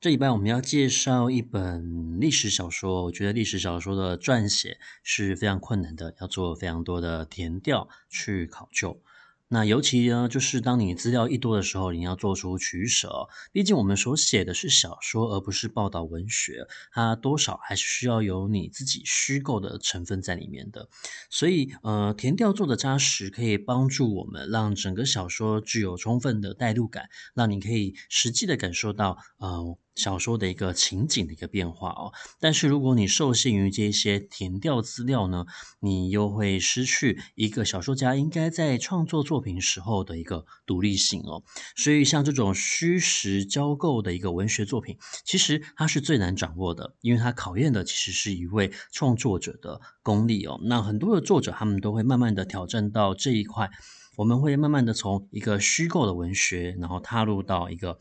这礼拜我们要介绍一本历史小说。我觉得历史小说的撰写是非常困难的，要做非常多的填调去考究。那尤其呢，就是当你资料一多的时候，你要做出取舍。毕竟我们所写的是小说，而不是报道文学，它多少还是需要有你自己虚构的成分在里面的。所以，呃，填调做的扎实，可以帮助我们让整个小说具有充分的代入感，让你可以实际的感受到，呃。小说的一个情景的一个变化哦，但是如果你受限于这些填调资料呢，你又会失去一个小说家应该在创作作品时候的一个独立性哦。所以像这种虚实交构的一个文学作品，其实它是最难掌握的，因为它考验的其实是一位创作者的功力哦。那很多的作者他们都会慢慢的挑战到这一块，我们会慢慢的从一个虚构的文学，然后踏入到一个。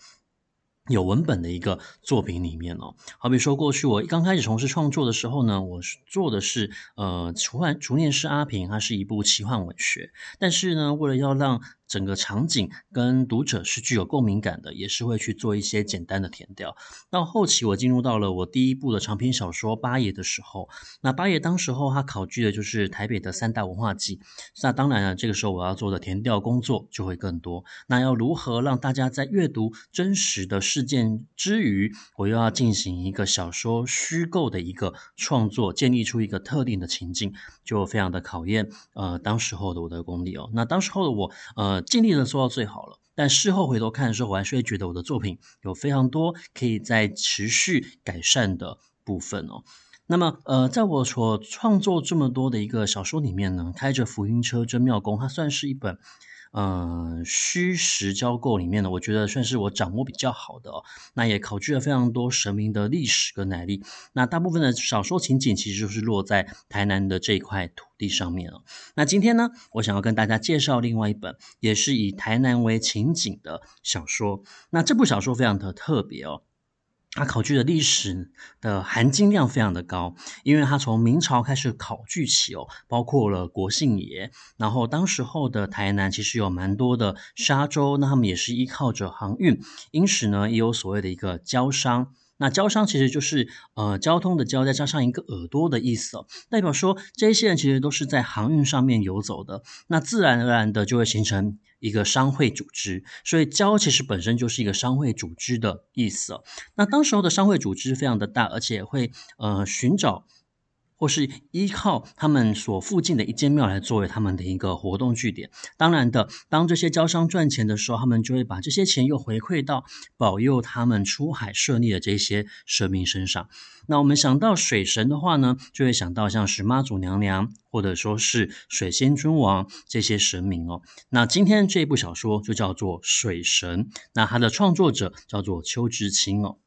有文本的一个作品里面哦，好比说过去我刚开始从事创作的时候呢，我做的是呃，除幻除念师阿平，它是一部奇幻文学，但是呢，为了要让整个场景跟读者是具有共鸣感的，也是会去做一些简单的填调。到后期，我进入到了我第一部的长篇小说《八爷》的时候，那八爷当时候他考据的就是台北的三大文化祭。那当然了，这个时候我要做的填调工作就会更多。那要如何让大家在阅读真实的事件之余，我又要进行一个小说虚构的一个创作，建立出一个特定的情境，就非常的考验呃当时候的我的功力哦。那当时候的我呃。尽力的做到最好了，但事后回头看的时候，我还是会觉得我的作品有非常多可以在持续改善的部分哦。那么，呃，在我所创作这么多的一个小说里面呢，开着浮云车真妙功，它算是一本。嗯，虚实交构里面呢，我觉得算是我掌握比较好的哦。那也考据了非常多神明的历史跟来历。那大部分的小说情景其实就是落在台南的这一块土地上面哦。那今天呢，我想要跟大家介绍另外一本，也是以台南为情景的小说。那这部小说非常的特别哦。它考据的历史的含金量非常的高，因为它从明朝开始考据起哦，包括了国姓爷，然后当时候的台南其实有蛮多的沙洲，那他们也是依靠着航运，因此呢，也有所谓的一个交商。那交商其实就是呃交通的交，再加上一个耳朵的意思哦，代表说这些人其实都是在航运上面游走的，那自然而然的就会形成一个商会组织，所以交其实本身就是一个商会组织的意思哦。那当时候的商会组织非常的大，而且会呃寻找。或是依靠他们所附近的一间庙来作为他们的一个活动据点。当然的，当这些交商赚钱的时候，他们就会把这些钱又回馈到保佑他们出海顺利的这些神明身上。那我们想到水神的话呢，就会想到像是妈祖娘娘，或者说是水仙君王这些神明哦。那今天这部小说就叫做《水神》，那它的创作者叫做邱之清哦。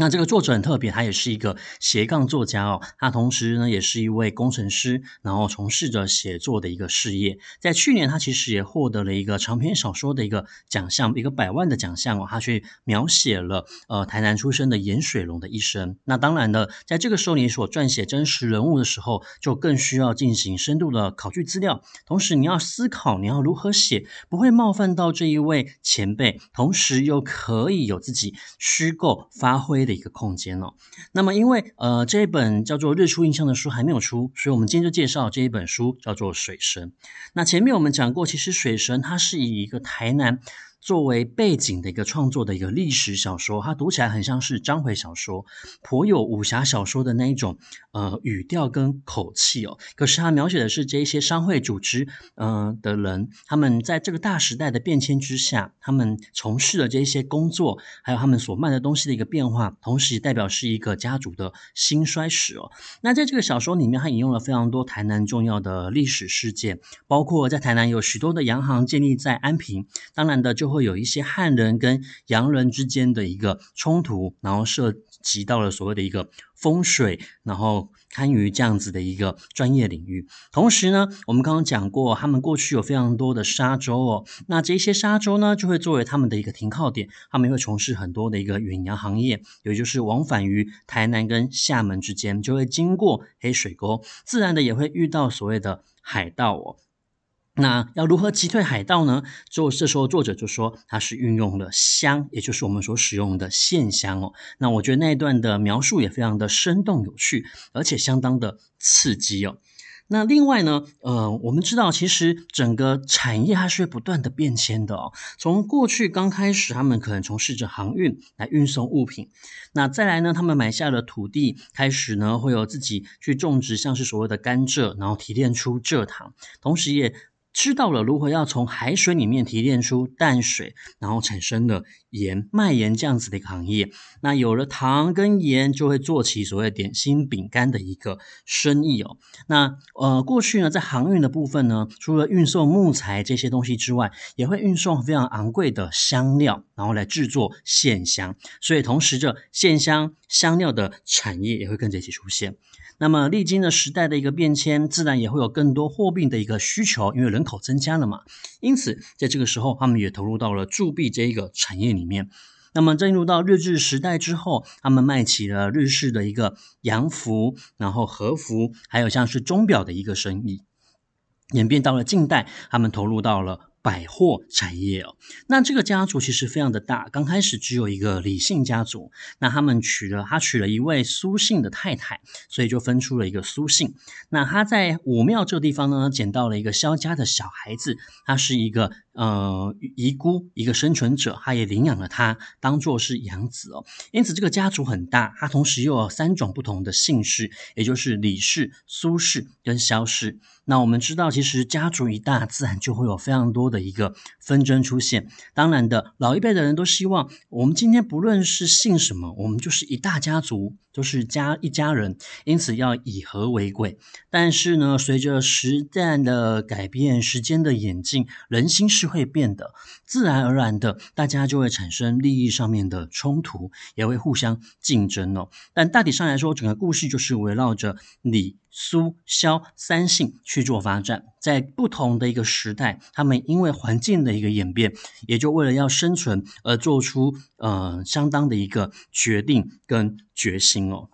那这个作者很特别，他也是一个斜杠作家哦。他同时呢，也是一位工程师，然后从事着写作的一个事业。在去年，他其实也获得了一个长篇小说的一个奖项，一个百万的奖项哦。他去描写了呃台南出生的颜水龙的一生。那当然了，在这个时候你所撰写真实人物的时候，就更需要进行深度的考据资料，同时你要思考你要如何写，不会冒犯到这一位前辈，同时又可以有自己虚构发挥的。一个空间哦，那么因为呃这一本叫做《日出印象》的书还没有出，所以我们今天就介绍这一本书，叫做《水神》。那前面我们讲过，其实《水神》它是以一个台南。作为背景的一个创作的一个历史小说，它读起来很像是章回小说，颇有武侠小说的那一种呃语调跟口气哦。可是它描写的是这一些商会组织嗯、呃、的人，他们在这个大时代的变迁之下，他们从事的这一些工作，还有他们所卖的东西的一个变化，同时代表是一个家族的兴衰史哦。那在这个小说里面，它引用了非常多台南重要的历史事件，包括在台南有许多的洋行建立在安平，当然的就。会有一些汉人跟洋人之间的一个冲突，然后涉及到了所谓的一个风水，然后堪舆这样子的一个专业领域。同时呢，我们刚刚讲过，他们过去有非常多的沙洲哦，那这些沙洲呢，就会作为他们的一个停靠点，他们会从事很多的一个远洋行业，也就是往返于台南跟厦门之间，就会经过黑水沟，自然的也会遇到所谓的海盗哦。那要如何击退海盗呢？就这时候作者就说他是运用了香，也就是我们所使用的线香哦。那我觉得那一段的描述也非常的生动有趣，而且相当的刺激哦。那另外呢，呃，我们知道其实整个产业它是会不断的变迁的哦。从过去刚开始，他们可能从事着航运来运送物品，那再来呢，他们买下了土地，开始呢会有自己去种植，像是所谓的甘蔗，然后提炼出蔗糖，同时也。知道了如何要从海水里面提炼出淡水，然后产生了盐、卖盐这样子的一个行业。那有了糖跟盐，就会做起所谓点心饼干的一个生意哦。那呃，过去呢，在航运的部分呢，除了运送木材这些东西之外，也会运送非常昂贵的香料，然后来制作线香。所以，同时这线香香料的产业也会跟着一起出现。那么，历经了时代的一个变迁，自然也会有更多货币的一个需求，因为人人口增加了嘛。因此，在这个时候，他们也投入到了铸币这一个产业里面。那么，进入到日治时代之后，他们卖起了日式的一个洋服，然后和服，还有像是钟表的一个生意。演变到了近代，他们投入到了。百货产业哦，那这个家族其实非常的大。刚开始只有一个李姓家族，那他们娶了他娶了一位苏姓的太太，所以就分出了一个苏姓。那他在武庙这个地方呢，捡到了一个萧家的小孩子，他是一个呃遗孤，一个生存者，他也领养了他，当做是养子哦。因此这个家族很大，他同时又有三种不同的姓氏，也就是李氏、苏氏跟萧氏。那我们知道，其实家族一大，自然就会有非常多的一个纷争出现。当然的，老一辈的人都希望，我们今天不论是姓什么，我们就是一大家族，都是家一家人，因此要以和为贵。但是呢，随着时代的改变，时间的演进，人心是会变的，自然而然的，大家就会产生利益上面的冲突，也会互相竞争哦。但大体上来说，整个故事就是围绕着李。苏萧三姓去做发展，在不同的一个时代，他们因为环境的一个演变，也就为了要生存而做出呃相当的一个决定跟决心哦。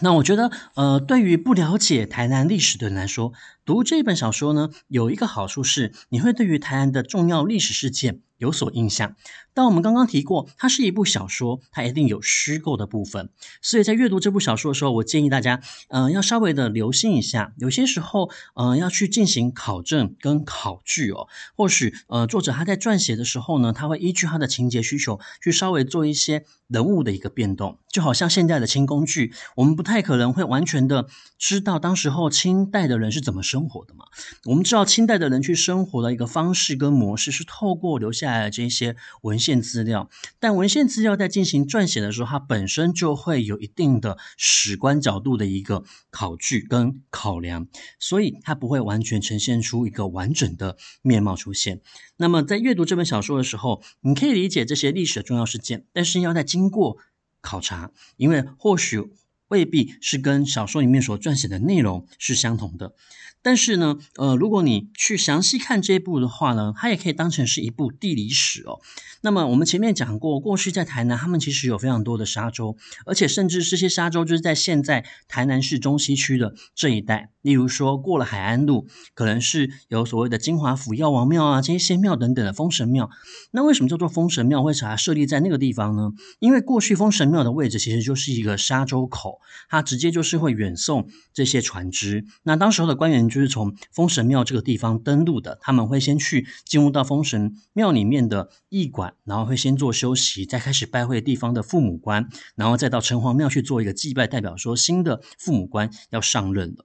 那我觉得，呃，对于不了解台南历史的人来说，读这本小说呢，有一个好处是，你会对于台南的重要历史事件有所印象。但我们刚刚提过，它是一部小说，它一定有虚构的部分。所以在阅读这部小说的时候，我建议大家，嗯、呃，要稍微的留心一下。有些时候，嗯、呃，要去进行考证跟考据哦。或许，呃，作者他在撰写的时候呢，他会依据他的情节需求，去稍微做一些人物的一个变动。就好像现在的清宫剧，我们不太可能会完全的知道当时候清代的人是怎么生活的嘛。我们知道清代的人去生活的一个方式跟模式，是透过留下来这些文献。资料，但文献资料在进行撰写的时候，它本身就会有一定的史观角度的一个考据跟考量，所以它不会完全呈现出一个完整的面貌出现。那么在阅读这本小说的时候，你可以理解这些历史的重要事件，但是要在经过考察，因为或许未必是跟小说里面所撰写的内容是相同的。但是呢，呃，如果你去详细看这一部的话呢，它也可以当成是一部地理史哦。那么我们前面讲过，过去在台南，他们其实有非常多的沙洲，而且甚至这些沙洲就是在现在台南市中西区的这一带。例如说，过了海安路，可能是有所谓的金华府药王庙啊，这些仙庙等等的封神庙。那为什么叫做封神庙？为啥设立在那个地方呢？因为过去封神庙的位置其实就是一个沙洲口，他直接就是会远送这些船只。那当时候的官员就是从封神庙这个地方登陆的，他们会先去进入到封神庙里面的驿馆，然后会先做休息，再开始拜会地方的父母官，然后再到城隍庙去做一个祭拜，代表说新的父母官要上任了。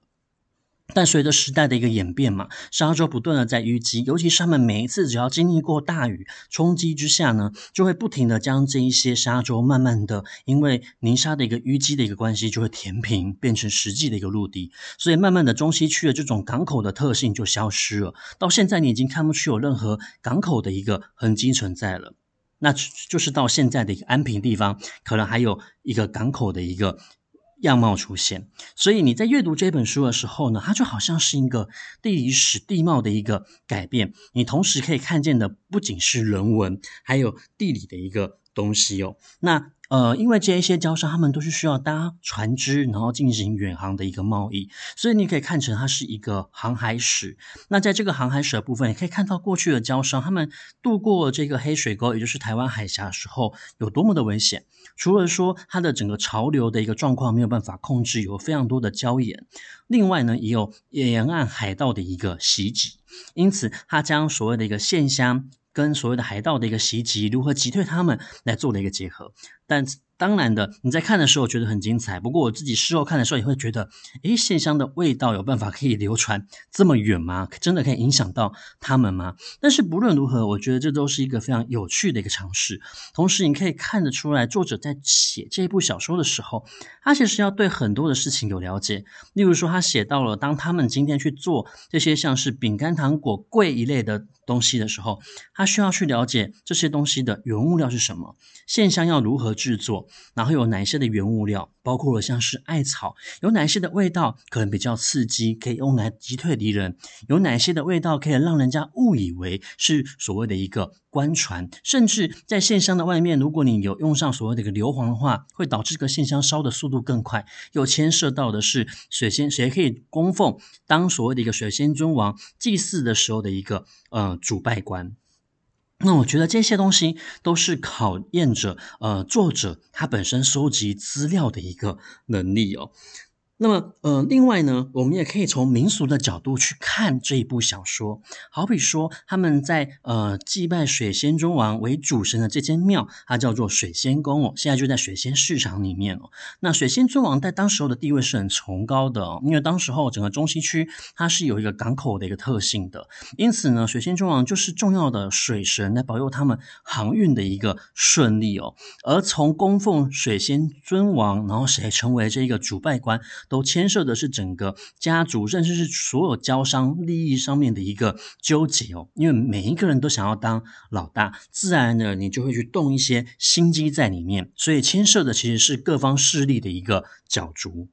但随着时代的一个演变嘛，沙洲不断的在淤积，尤其是他们每一次只要经历过大雨冲击之下呢，就会不停的将这一些沙洲慢慢的，因为泥沙的一个淤积的一个关系，就会填平，变成实际的一个陆地，所以慢慢的中西区的这种港口的特性就消失了。到现在你已经看不出有任何港口的一个痕迹存在了，那就是到现在的一个安平地方，可能还有一个港口的一个。样貌出现，所以你在阅读这本书的时候呢，它就好像是一个地理史地貌的一个改变。你同时可以看见的不仅是人文，还有地理的一个东西哦。那呃，因为这一些礁山，他们都是需要搭船只，然后进行远航的一个贸易，所以你可以看成它是一个航海史。那在这个航海史的部分，你可以看到过去的礁商，他们渡过这个黑水沟，也就是台湾海峡的时候，有多么的危险。除了说它的整个潮流的一个状况没有办法控制，有非常多的礁岩，另外呢，也有沿岸海盗的一个袭击，因此它将所谓的一个现象跟所谓的海盗的一个袭击，如何击退他们来做的一个结合，但。当然的，你在看的时候觉得很精彩。不过我自己事后看的时候也会觉得，诶，线香的味道有办法可以流传这么远吗？真的可以影响到他们吗？但是不论如何，我觉得这都是一个非常有趣的一个尝试。同时，你可以看得出来，作者在写这部小说的时候，他其实要对很多的事情有了解。例如说，他写到了当他们今天去做这些像是饼干、糖果、桂一类的东西的时候，他需要去了解这些东西的原物料是什么，线香要如何制作。然后有哪些的原物料，包括了像是艾草，有哪些的味道可能比较刺激，可以用来击退敌人？有哪些的味道可以让人家误以为是所谓的一个官船？甚至在线香的外面，如果你有用上所谓的一个硫磺的话，会导致这个线香烧的速度更快。又牵涉到的是水仙，谁可以供奉当所谓的一个水仙尊王祭祀的时候的一个呃主拜官。那我觉得这些东西都是考验着呃作者他本身收集资料的一个能力哦。那么，呃，另外呢，我们也可以从民俗的角度去看这一部小说。好比说，他们在呃祭拜水仙尊王为主神的这间庙，它叫做水仙宫哦，现在就在水仙市场里面哦。那水仙尊王在当时候的地位是很崇高的哦，因为当时候整个中西区它是有一个港口的一个特性的，因此呢，水仙尊王就是重要的水神来保佑他们航运的一个顺利哦。而从供奉水仙尊王，然后谁成为这个主拜官，都牵涉的是整个家族，甚至是所有交商利益上面的一个纠结哦。因为每一个人都想要当老大，自然的你就会去动一些心机在里面，所以牵涉的其实是各方势力的一个角逐。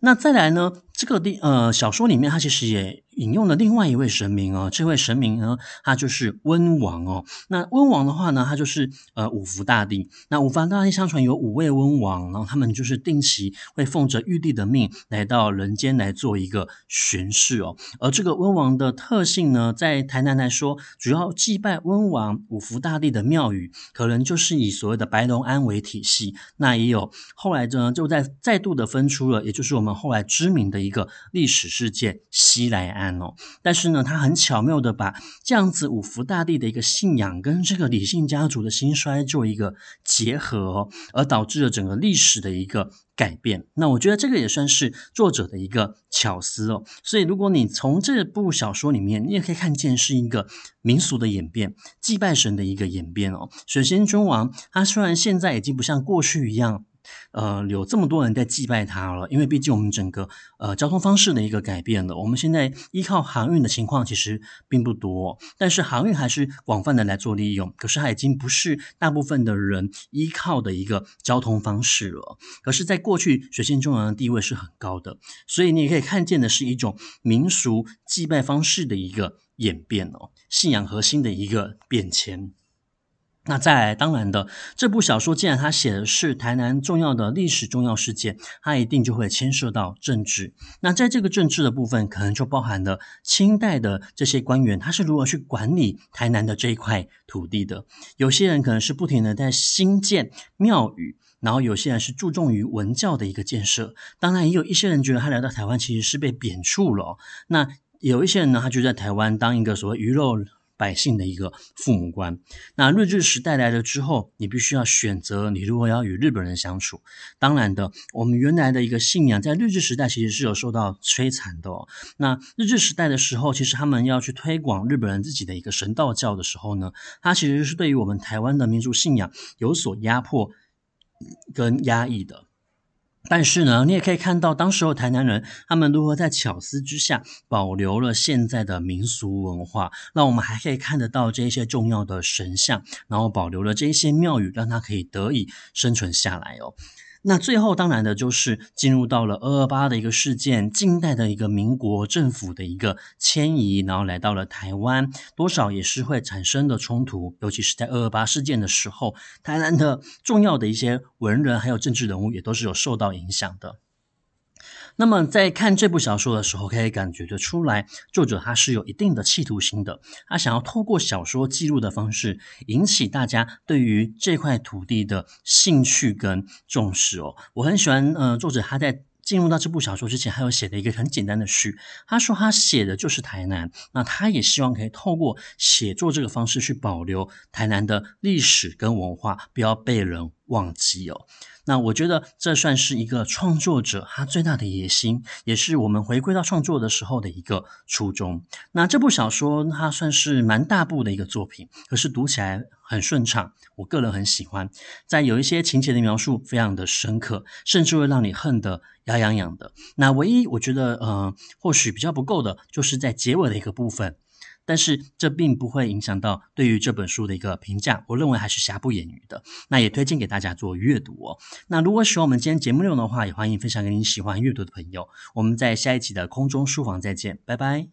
那再来呢，这个地呃小说里面，它其实也。引用了另外一位神明哦，这位神明呢，他就是温王哦。那温王的话呢，他就是呃五福大帝。那五福大帝相传有五位温王，然后他们就是定期会奉着玉帝的命来到人间来做一个巡视哦。而这个温王的特性呢，在台南来说，主要祭拜温王五福大帝的庙宇，可能就是以所谓的白龙庵为体系。那也有后来呢，就在再度的分出了，也就是我们后来知名的一个历史事件西来庵。但是呢，他很巧妙的把这样子五福大帝的一个信仰跟这个李姓家族的兴衰做一个结合哦，而导致了整个历史的一个改变。那我觉得这个也算是作者的一个巧思哦。所以如果你从这部小说里面，你也可以看见是一个民俗的演变，祭拜神的一个演变哦。水仙尊王，他虽然现在已经不像过去一样。呃，有这么多人在祭拜他了，因为毕竟我们整个呃交通方式的一个改变了，我们现在依靠航运的情况其实并不多，但是航运还是广泛的来做利用，可是它已经不是大部分的人依靠的一个交通方式了。可是，在过去，水仙尊王的地位是很高的，所以你也可以看见的是一种民俗祭拜方式的一个演变哦，信仰核心的一个变迁。那再来，当然的，这部小说既然他写的是台南重要的历史重要事件，它一定就会牵涉到政治。那在这个政治的部分，可能就包含了清代的这些官员，他是如何去管理台南的这一块土地的。有些人可能是不停的在兴建庙宇，然后有些人是注重于文教的一个建设。当然，也有一些人觉得他来到台湾其实是被贬黜了。那有一些人呢，他就在台湾当一个所谓鱼肉。百姓的一个父母官。那日治时代来了之后，你必须要选择你如果要与日本人相处。当然的，我们原来的一个信仰在日治时代其实是有受到摧残的哦。那日治时代的时候，其实他们要去推广日本人自己的一个神道教的时候呢，它其实是对于我们台湾的民族信仰有所压迫跟压抑的。但是呢，你也可以看到，当时候台南人他们如何在巧思之下保留了现在的民俗文化。那我们还可以看得到这些重要的神像，然后保留了这些庙宇，让它可以得以生存下来哦。那最后当然的就是进入到了二二八的一个事件，近代的一个民国政府的一个迁移，然后来到了台湾，多少也是会产生的冲突，尤其是在二二八事件的时候，台湾的重要的一些文人还有政治人物也都是有受到影响的。那么在看这部小说的时候，可以感觉得出来，作者他是有一定的企图心的，他想要透过小说记录的方式，引起大家对于这块土地的兴趣跟重视哦。我很喜欢，呃，作者他在进入到这部小说之前，还有写的一个很简单的序，他说他写的就是台南，那他也希望可以透过写作这个方式去保留台南的历史跟文化，不要被人忘记哦。那我觉得这算是一个创作者他最大的野心，也是我们回归到创作的时候的一个初衷。那这部小说它算是蛮大部的一个作品，可是读起来很顺畅，我个人很喜欢。在有一些情节的描述非常的深刻，甚至会让你恨得牙痒痒的。那唯一我觉得呃或许比较不够的，就是在结尾的一个部分。但是这并不会影响到对于这本书的一个评价，我认为还是瑕不掩瑜的。那也推荐给大家做阅读哦。那如果喜欢我们今天节目内容的话，也欢迎分享给你喜欢阅读的朋友。我们在下一期的空中书房再见，拜拜。